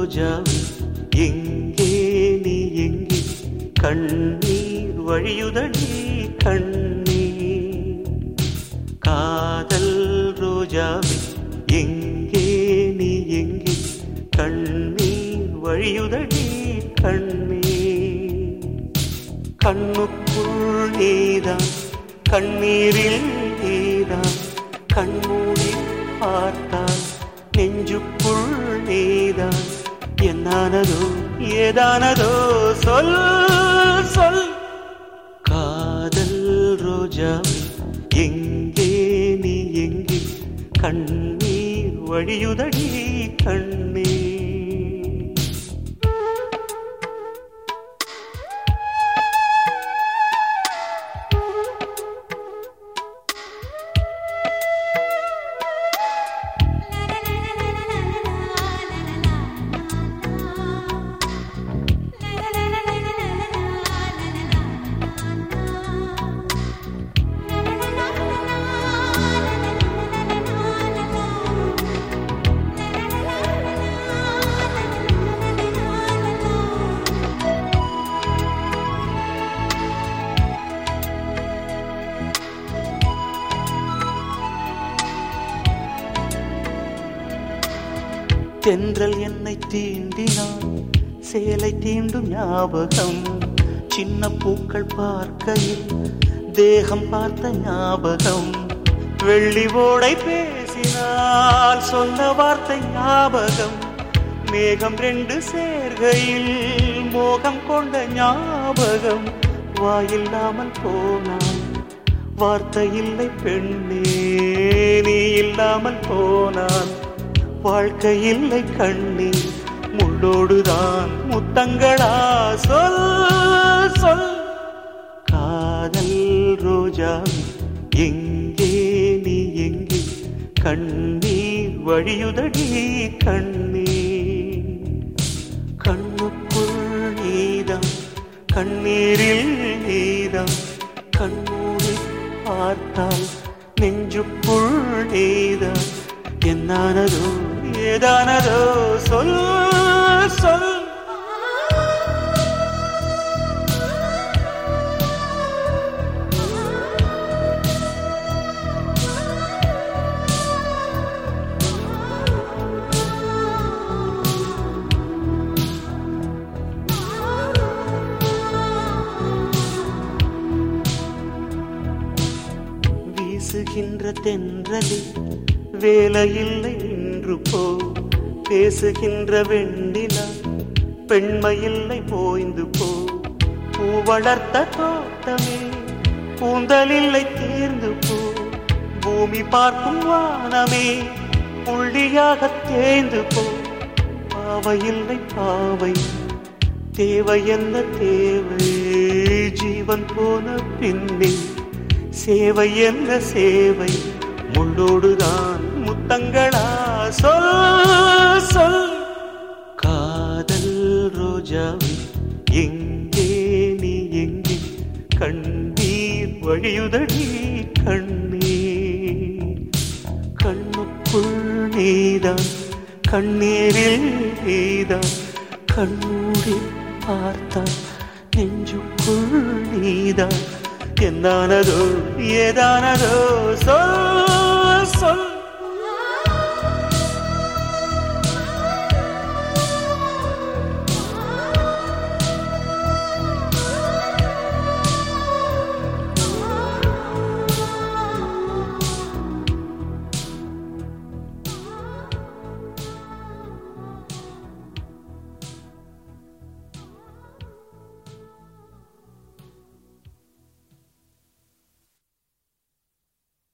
ரோஜா எங்கே நீ எங்கே? கண்ணீர் வழியுதடி கண்ணீர் காதல் ரோஜாவே எங்கே நீ எங்கே? கண்ணீர் வழியுதடி கண்ணீர் கண்ணுக்குள் நீதான் கண்ணீரில் நீதான். கண்மூடி பார்த்தான் நெஞ்சுக்குள் நீதான். என்னானதோ ஏதானதோ சொல் சொல். காதல் ரோஜா எங்கே நீ எங்கே? கண்ணீர் வழியுதடி கண்ணீர் தென்றல் என்னை தீண்டினான். சேலை தீண்டும் ஞாபகம் சின்ன பூக்கள் பார்க்கையில் தேகம் பார்த்த ஞாபகம். வெள்ளி ஓடை பேசினால் சொன்ன வார்த்தை ஞாபகம். மேகம் ரெண்டு சேர்கையில் மோகம் கொண்ட ஞாபகம். வாயில்லாமல் போனான் வார்த்தை இல்லை பெண்ணே நீ இல்லாமல் போனான் வாழ்க்கை இல்லை கண்ணி முள்ளோடுதான் முத்தங்களா? சொல் சொல். காதல் ரோஜா எங்கே நீ எங்கே? கண்ணீர் வழியுதடி கண்ணீர். கண்ணுக்குள் நீதான் கண்ணீரில் நீதான். கண்ணூரில் பார்த்தால் நெஞ்சுக்குள் நீதான். என்னானதோ ஏதானதோ சொல் சொல். வீசுகின்ற தென்றலில் வேலையில்லை நின்று போ. பேசுகின்ற வெண்ணிலா பெண்மையில்லை போய்ந்து போ. பூ வளர்த்த தோட்டமே கூந்தலில்லை தேர்ந்து போ. பூமி பார்க்கும் வானமே புள்ளியாக தேர்ந்து போ. பாவையில்லை பாவை தேவை என்ன தேவை? ஜீவன் போன பின்னே சேவை என்ன சேவை? முள்ளோடுதான் முத்தங்களா சொல் சொல். காதல் ரோஜாவை எங்கே நீ எங்கே? கண்ணீர் வழியுதடி கண்ணீர் கண்ணுக்குள் நீதான் கண்ணீரில் நீதான். கண்ணூரி பார்த்தான் நெஞ்சுக்குள் நீதான். என்னானதோ ஏதானதோ சொல் சொல்.